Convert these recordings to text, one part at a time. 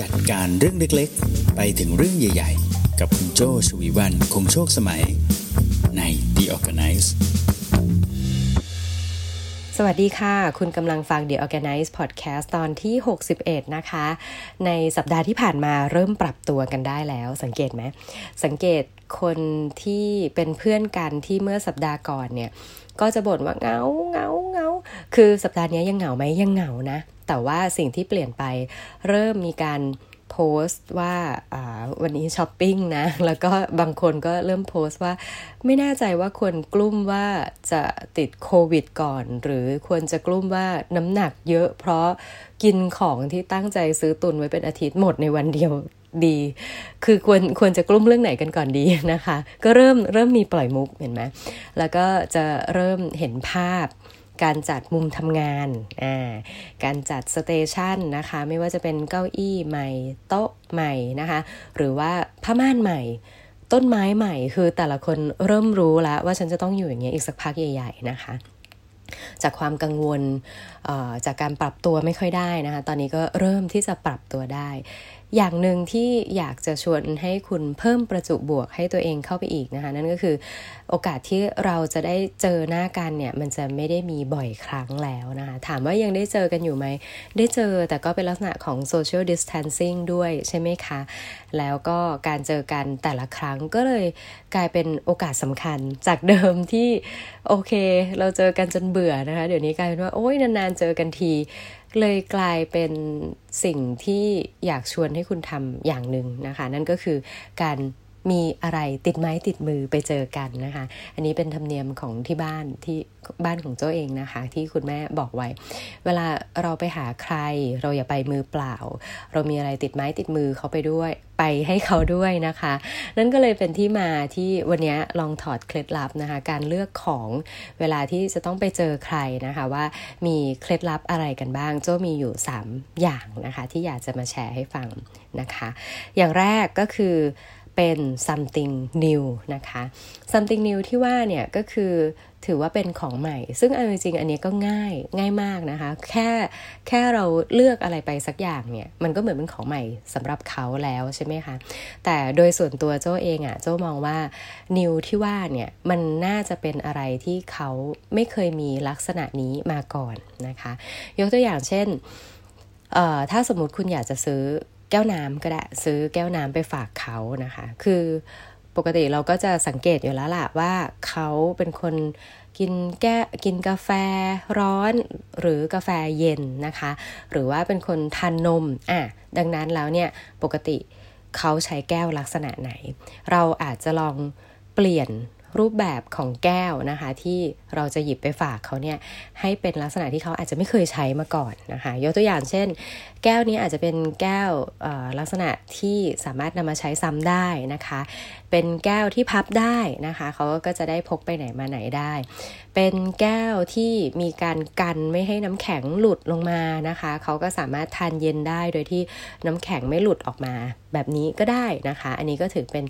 จัดการเรื่องเล็กๆ ไปถึงเรื่องใหญ่ๆ กับคุณโจชวีวันคงโชคสมัยใน The Organize สวัสดีค่ะ คุณกำลังฟัง The Organize Podcast ตอนที่ 61 นะคะ ในสัปดาห์ที่ผ่านมาเริ่มปรับตัวกันได้แล้ว สังเกตไหม สังเกตคนที่เป็นเพื่อนกันที่เมื่อสัปดาห์ก่อนเนี่ย ก็จะบ่นว่าเงาเงาเงา คือสัปดาห์นี้ยังเหงาไหมยังเหงานะ แต่ว่าสิ่งที่เปลี่ยนไปเริ่มมีการโพสต์ว่าวันนี้ช้อปปิ้งนะ แล้วก็บางคนก็เริ่มโพสต์ว่า ไม่แน่ใจว่าควรกลุ้มว่าจะติดโควิดก่อน หรือควรจะกลุ้มว่าน้ำหนักเยอะเพราะกินของที่ตั้งใจซื้อตุนไว้เป็นอาทิตย์หมดในวันเดียวดี คือควรควรจะกลุ้มเรื่องไหนกันก่อนดีนะคะ ก็เริ่มเริ่มมีปล่อยมุกเห็นไหมแล้วก็จะเริ่มเห็นภาพ การจัดมุมทำงานอ่าการจัดสเตชันนะคะไม่ว่าจะเป็นเก้าอี้ใหม่โต๊ะใหม่นะคะหรือว่าผ้าม่านใหม่ต้นไม้ใหม่คือแต่ละคนเริ่มรู้แล้วว่าฉันจะต้องอยู่อย่างเงี้ยอีกสักพักใหญ่ๆนะคะจากความกังวลจากการปรับตัวไม่ค่อยได้นะคะ ตอนนี้ก็เริ่มที่จะปรับตัวได้ อย่างหนึ่งที่อยากจะชวนให้คุณเพิ่มประจุบวกให้ตัวเองเข้าไปอีกนะคะ นั่นก็คือโอกาสที่เราจะได้เจอหน้ากันเนี่ย มันจะไม่ได้มีบ่อยครั้งแล้วนะคะ ถามว่ายังได้เจอกันอยู่ไหม ได้เจอแต่ก็เป็นลักษณะของ social distancing ด้วยใช่ไหมคะ แล้วก็การเจอกันแต่ละครั้งก็เลยกลายเป็นโอกาสสำคัญจากเดิมที่โอเค เราเจอกันจนเบื่อนะคะ เดี๋ยวนี้กลายเป็นว่าโอ้ยนานๆเจอกันที เลยกลายเป็นสิ่งที่อยากชวนให้คุณทำอย่างหนึ่งนะคะ นั่นก็คือการ มีอะไรติดไม้ติดมือไปเจอกันนะคะ อันนี้เป็นธรรมเนียมของที่บ้านที่บ้านของเจ้าเองนะคะ ที่คุณแม่บอกไว้ เวลาเราไปหาใคร เราอย่าไปมือเปล่า เรามีอะไรติดไม้ติดมือเขาไปด้วยไปให้เขาด้วยนะคะ นั่นก็เลยเป็นที่มาที่วันนี้ลองถอดเคล็ดลับนะคะ การเลือกของเวลาที่จะต้องไปเจอใครนะคะ ว่ามีเคล็ดลับอะไรกันบ้างโจ้มีอยู่ 3 อย่างนะคะ ที่อยากจะมาแชร์ให้ฟังนะคะ อย่างแรกก็คือ เป็น something new นะคะ something new ที่ว่าเนี่ยก็คือถือว่าเป็นของใหม่ ซึ่งเอาจริงๆอันนี้ก็ง่ายง่ายมากนะคะ แค่แค่เราเลือกอะไรไปสักอย่างเนี่ย มันก็เหมือนเป็นของใหม่สำหรับเขาแล้วใช่ไหมคะ แต่โดยส่วนตัวโจ้เองอะ่ะโจ้มองว่า new ที่ว่าเนี่ยมันน่าจะเป็นอะไรที่เขาไม่เคยมีลักษณะนี้มาก่อนนะคะ ยกตัวอย่างเช่นถ้าสมมติคุณอยากจะซื้อ แก้วน้ำก็ได้ซื้อแก้วน้ำไปฝากเขานะคะ คือปกติเราก็จะสังเกตอยู่แล้วล่ะว่าเขาเป็นคนกินแก้กินกาแฟร้อนหรือกาแฟเย็นนะคะ หรือว่าเป็นคนทานนมอะดังนั้นแล้วเนี่ยปกติเขาใช้แก้วลักษณะไหน เราอาจจะลองเปลี่ยน รูปแบบของแก้วนะคะ ที่เราจะหยิบไปฝากเขาเนี่ยให้เป็นลักษณะที่เขาอาจจะไม่เคยใช้มาก่อนนะคะยกตัวอย่างเช่น แก้วนี้อาจจะเป็นแก้วลักษณะที่สามารถนำมาใช้ซ้ำได้นะคะ เป็นแก้วที่พับได้นะคะเขาก็จะได้พกไปไหนมาไหนได้ เป็นแก้วที่มีการกันไม่ให้น้ำแข็งหลุดลงมานะคะ เขาก็สามารถทานเย็นได้โดยที่น้ำแข็งไม่หลุดออกมาแบบนี้ก็ได้นะคะ อันนี้ก็ถือเป็น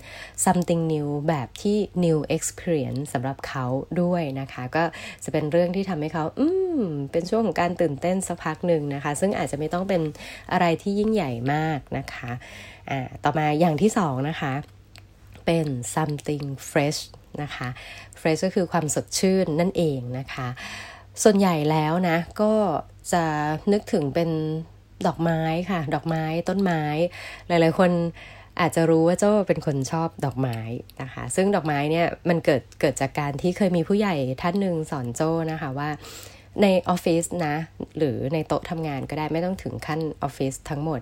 something new แบบที่ new experience สำหรับเขาด้วยนะคะ ก็จะเป็นเรื่องที่ทำให้เขาอืมเป็นช่วงของการตื่นเต้นสักพักหนึ่งนะคะ ซึ่งอาจจะไม่ต้องเป็นอะไรที่ยิ่งใหญ่มากนะคะอ่าต่อมาอย่างที่สองนะคะ เป็น something fresh นะคะ fresh ก็คือความสดชื่นนั่นเองนะคะ ส่วนใหญ่แล้วนะ ก็จะนึกถึงเป็นดอกไม้ค่ะ ดอกไม้ต้นไม้ หลาย ๆ คนอาจจะรู้ว่าเจ้าเป็นคนชอบดอกไม้นะคะ ซึ่งดอกไม้เนี่ยมันเกิดเกิดจากการที่เคยมีผู้ใหญ่ท่านหนึ่งสอนโจ้นะคะว่าในออฟฟิศนะ หรือในโต๊ะทำงานก็ได้ไม่ต้องถึงขั้นออฟฟิศทั้งหมด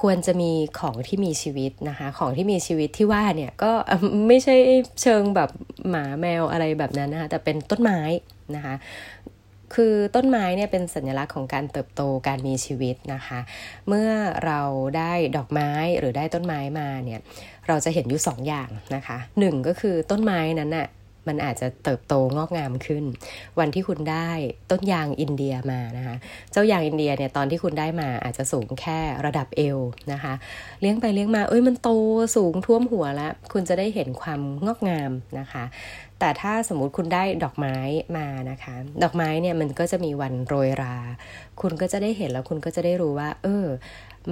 ควรจะมีของที่มีชีวิตนะคะ ของที่มีชีวิตที่ว่าเนี่ยก็ไม่ใช่เชิงแบบหมาแมวอะไรแบบนั้นนะคะแต่เป็นต้นไม้นะคะคือต้นไม้เนี่ยเป็นสัญลักษณ์ของการเติบโตการมีชีวิตนะคะ เมื่อเราได้ดอกไม้หรือได้ต้นไม้มาเนี่ยเราจะเห็นอยู่สองอย่างนะคะหนึ่งก็คือต้นไม้นั้นน่ะ มันอาจจะเติบโตงอกงามขึ้น วันที่คุณได้ต้นยางอินเดียมานะคะเจ้ายางอินเดียเนี่ยตอนที่คุณได้มาอาจจะสูงแค่ระดับเอวนะคะ เลี้ยงไปเลี้ยงมาเอ้ยมันโตสูงท่วมหัวแล้วคุณจะได้เห็นความงอกงามนะคะแต่ถ้าสมมุติคุณได้ดอกไม้มานะคะ ดอกไม้เนี่ยมันก็จะมีวันโรยรา คุณก็จะได้เห็นแล้วคุณก็จะได้รู้ว่า เออ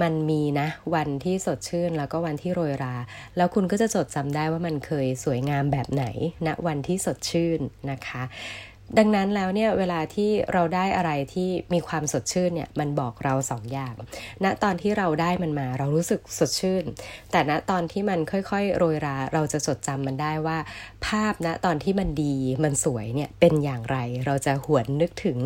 มันมีนะ วันที่สดชื่นแล้วก็วันที่โรยรา แล้วคุณก็จะจดจำได้ว่ามันเคยสวยงามแบบไหนณนะวันที่สดชื่นนะคะ ดังนั้นแล้วเนี่ยเวลาที่เราได้อะไรที่มีความสดชื่นเนี่ยมันบอกเราสองอย่างณตอนที่เราได้มันมาเรารู้สึกสดชื่น แต่ณตอนที่มันค่อยๆ โรยราเราจะจดจำมันได้ว่า ภาพณตอนที่มันดีมันสวยเนี่ยเป็นอย่างไรเราจะหวนนึกถึง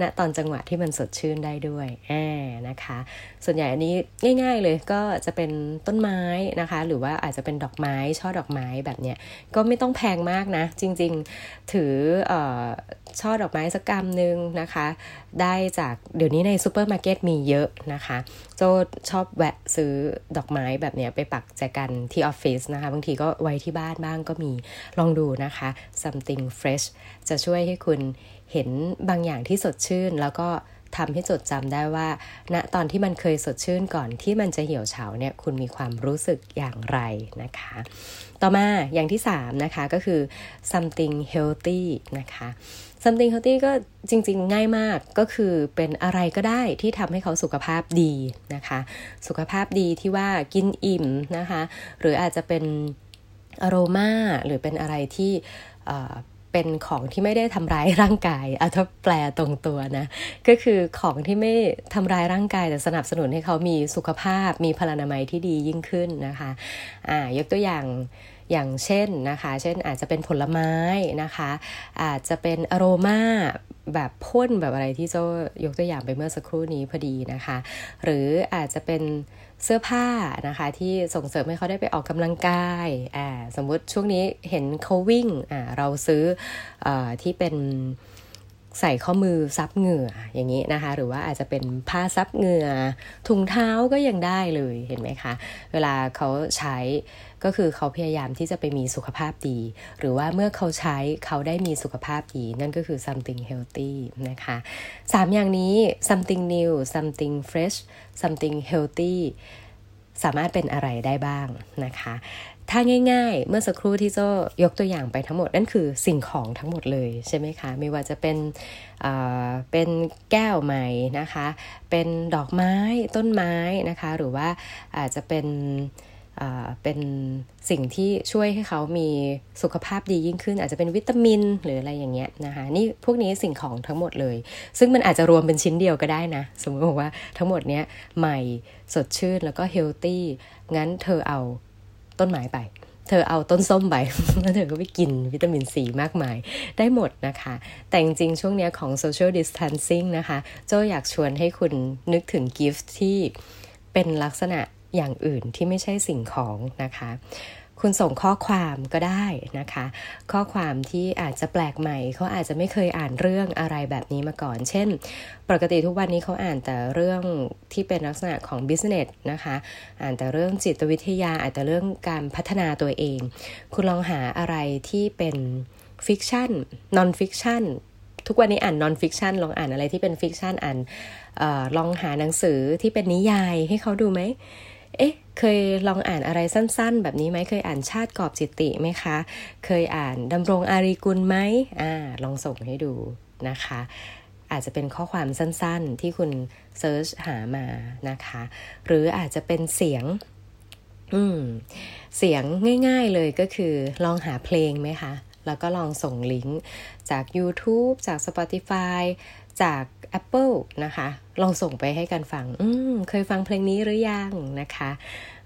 ณตอนจังหวะที่มันสดชื่นได้ด้วยแอบนะคะ ส่วนใหญ่อันนี้ง่าย ๆเลยก็จะเป็นต้นไม้นะคะ หรือว่าอาจจะเป็นดอกไม้ช่อดอกไม้แบบเนี้ยก็ไม่ต้องแพงมากนะ จริง ๆ ถือเอ่อช่อดอกไม้สักกำหนึ่งนะคะ ได้จากเดี๋ยวนี้ในซูเปอร์มาร์เก็ตมีเยอะนะคะ โจชอบแวะซื้อดอกไม้แบบเนี้ยไปปักแจกันที่ออฟฟิศนะคะ บางทีก็ไว้ที่บ้านบ้างก็มีลองดูนะคะ something fresh จะช่วยให้คุณเห็นบางอย่างที่สดชื่นแล้วก็ ทำให้จดจำได้ว่าณตอนที่มันเคยสดชื่นก่อนที่มันจะเหี่ยวเฉาเนี่ยคุณมีความรู้สึกอย่างไรนะคะ ต่อมาอย่างที่3นะคะก็คือ something healthy นะคะ something healthy ก็จริง ๆ ง่ายมากก็คือเป็นอะไรก็ได้ที่ทำให้เขาสุขภาพดีนะคะ สุขภาพดีที่ว่ากินอิ่มนะคะ หรืออาจจะเป็นอโรมาหรือเป็นอะไรที่ เป็นของที่ไม่ได้ทำร้ายร่างกายอาถ้าแปลตรงตัวนะ ก็คือของที่ไม่ทำร้ายร่างกายแต่สนับสนุนให้เขามีสุขภาพ มีพลานามัยที่ดียิ่งขึ้นนะคะอ่ายกตัวอย่างอย่างเช่นนะคะ เช่นอาจจะเป็นผลไม้นะคะ อาจจะเป็นอโรมาแบบพ่นแบบอะไรที่เจ้ายกตัวอย่างไปเมื่อสักครู่นี้พอดีนะคะ หรืออาจจะเป็น เสื้อผ้านะคะ ที่ส่งเสริมให้เขาได้ไปออกกำลังกายอ่าสมมุติช่วงนี้เห็นเขาวิ่งอ่าเราซื้ออที่เป็นใส่ข้อมือซับเหงื่ออย่างนี้นะคะ หรือว่าอาจจะเป็นผ้าซับเหงื่อถุงเท้าก็ยังได้เลยเห็นไหมคะ เวลาเขาใช้ ก็คือเขาพยายามที่จะไปมีสุขภาพดี หรือว่าเมื่อเขาใช้เขาได้มีสุขภาพดี นั่นก็คือ something healthy นะคะสามอย่างนี้ something new something fresh something healthy สามารถเป็นอะไรได้บ้างนะคะ ถ้าง่ายๆ เมื่อสักครู่ที่โจยกตัวอย่างไปทั้งหมด นั่นคือสิ่งของทั้งหมดเลยใช่ไหมคะ ไม่ว่าจะเป็นเป็นแก้วใหม่นะคะ เป็นดอกไม้ต้นไม้นะคะ หรือว่าอาจจะเป็นเเป็นสิ่งที่ช่วยให้เขามีสุขภาพดียิ่งขึ้น อาจจะเป็นวิตามินหรืออะไรอย่างเงี้ยนะคะนี่พวกนี้สิ่งของทั้งหมดเลย ซึ่งมันอาจจะรวมเป็นชิ้นเดียวก็ได้นะ สมมติบอกว่าทั้งหมดเนี้ยใหม่สดชื่นแล้วก็เฮลตี้งั้นเธอเอาต้นไม้ไป เธอเอาต้นส้มไปแล้วเธอก็ไปกินวิตามินซีมากมายได้หมดนะคะ แต่จริงๆช่วงนี้ของ social distancing นะคะ โจอยากชวนให้คุณนึกถึงกิฟต์ที่เป็นลักษณะ อย่างอื่นที่ไม่ใช่สิ่งของนะคะ คุณส่งข้อความก็ได้นะคะ ข้อความที่อาจจะแปลกใหม่เขาอาจจะไม่เคยอ่านเรื่องอะไรแบบนี้มาก่อน เช่น ปกติทุกวันนี้เขาอ่านแต่เรื่องที่เป็นลักษณะของ business นะคะ อ่านแต่เรื่องจิตวิทยา อ่านแต่เรื่องการพัฒนาตัวเอง คุณลองหาอะไรที่เป็น fiction non-fiction ทุกวันนี้อ่าน non-fiction ลองอ่านอะไรที่เป็น fiction อ่านออลองหาหนังสือที่เป็นนิยายให้เขาดูไหม เอ๊ะ เคยลองอ่านอะไรสั้นๆ แบบนี้ไหม เคยอ่านชาติกอบจิตติไหมคะ เคยอ่านดำรงอารีกุลไหมอ่า ลองส่งให้ดูนะคะ อาจจะเป็นข้อความสั้นๆ ที่คุณ search หามานะคะ หรืออาจจะเป็นเสียง อืม เสียงง่ายๆเลยก็คือลองหาเพลงไหมคะ แล้วก็ลองส่งลิงก์จาก YouTube จาก Spotify จาก Apple นะคะ ลองส่งไปให้กันฟัง อืม เคยฟังเพลงนี้หรือยังนะคะ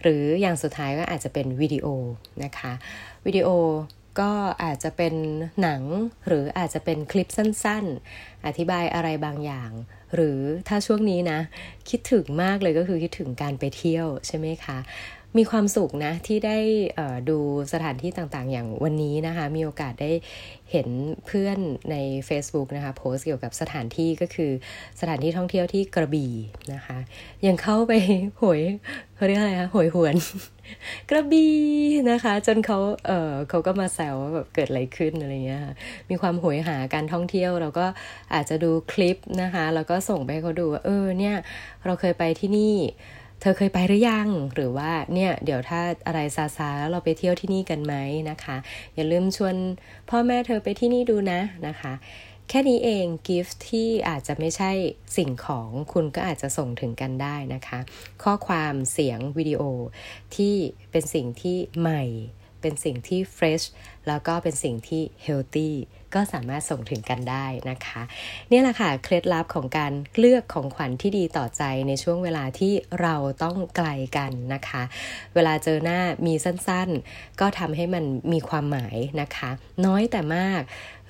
หรืออย่างสุดท้ายก็อาจจะเป็นวิดีโอนะคะ วิดีโอก็อาจจะเป็นหนังหรืออาจจะเป็นคลิปสั้นๆ อธิบายอะไรบางอย่าง หรือถ้าช่วงนี้นะ คิดถึงมากเลยก็คือคิดถึงการไปเที่ยวใช่ไหมคะ มีความสุขนะที่ได้ดูสถานที่ต่างๆ อย่างวันนี้นะคะ มีโอกาสได้เห็นเพื่อนใน Facebook นะคะโพสเกี่ยวกับสถานที่ก็คือสถานที่ท่องเที่ยวที่กระบี่นะคะ ยังเข้าไปหวยเขาเรียกอะไรคะหวยหวน กระบี่นะคะ จนเขาเออเขาก็มาแซวว่าแบบเกิดอะไรขึ้นอะไรเงี้ยค่ะมีความหวยหาการท่องเที่ยวเราก็อาจจะดูคลิปนะคะ แล้วก็ส่งไปให้เขาดูว่าเออเนี่ย เราเคยไปที่นี่ ธอเคยไปหรือยัง หรือว่าเนี่ยเดี๋ยวถ้าอะไรซาซาแล้วเราไปเที่ยวที่นี่กันไหมนะคะ อย่าลืมชวนพ่อแม่เธอไปที่นี่ดูนะนะคะ แค่นี้เองกิฟต์ที่อาจจะไม่ใช่สิ่งของคุณก็อาจจะส่งถึงกันได้นะคะ ข้อความเสียงวิดีโอที่เป็นสิ่งที่ใหม่ เป็นสิ่งที่เฟรช แล้วก็เป็นสิ่งที่เฮลตี้ก็สามารถส่งถึงกันได้นะคะ นี่แหละค่ะ เคล็ดลับของการเลือกของขวัญที่ดีต่อใจในช่วงเวลาที่เราต้องไกลกันนะคะ เวลาเจอหน้ามีสั้นๆ ก็ทำให้มันมีความหมายนะคะ น้อยแต่มาก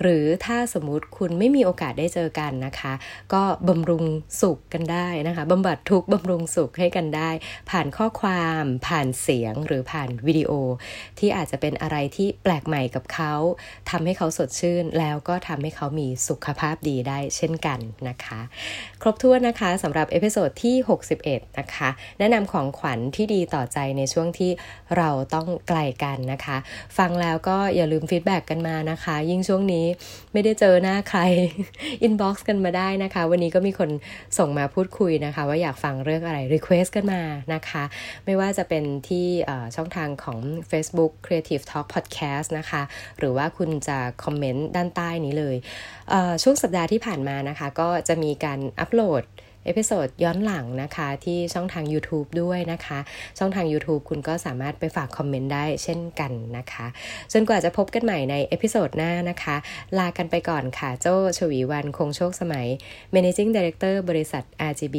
หรือถ้าสมมุติคุณไม่มีโอกาสได้เจอกันนะคะ ก็บำรุงสุขกันได้นะคะบำบัดทุกบำรุงสุขให้กันได้ ผ่านข้อความ ผ่านเสียงหรือผ่านวิดีโอ ที่อาจจะเป็นอะไรที่แปลกใหม่กับเขาทำให้เขาสดชื่น แล้วก็ทำให้เขามีสุขภาพดีได้เช่นกันนะคะ ครบถ้วนนะคะสำหรับ episode ที่ 61 นะคะ แนะนำของขวัญที่ดีต่อใจในช่วงที่เราต้องไกลกันนะคะ ฟังแล้วก็อย่าลืม feedback กันมานะคะ ยิ่งช่วงนี้ไม่ได้เจอหน้าใคร inbox กันมาได้นะคะ วันนี้ก็มีคนส่งมาพูดคุยนะคะ ว่าอยากฟังเรื่องอะไร request กันมานะคะ ไม่ว่าจะเป็นที่ช่องทางของ Facebook Creative Talk Podcast นะคะหรือว่าคุณจะ comment ด้านใต้นี้เลยช่วงสัปดาห์ที่ผ่านมานะคะ ก็จะมีการ upload episode ย้อนหลังนะคะที่ช่องทาง YouTube ด้วยนะคะ ช่องทาง YouTube คุณก็สามารถไปฝาก comment ได้เช่นกันนะคะจนกว่าจะพบกันใหม่ใน episode หน้านะคะ ลากันไปก่อนค่ะ โจชวีวันคงโชคสมัย Managing Director บริษัท RGB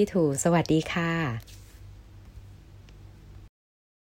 72 สวัสดีค่ะ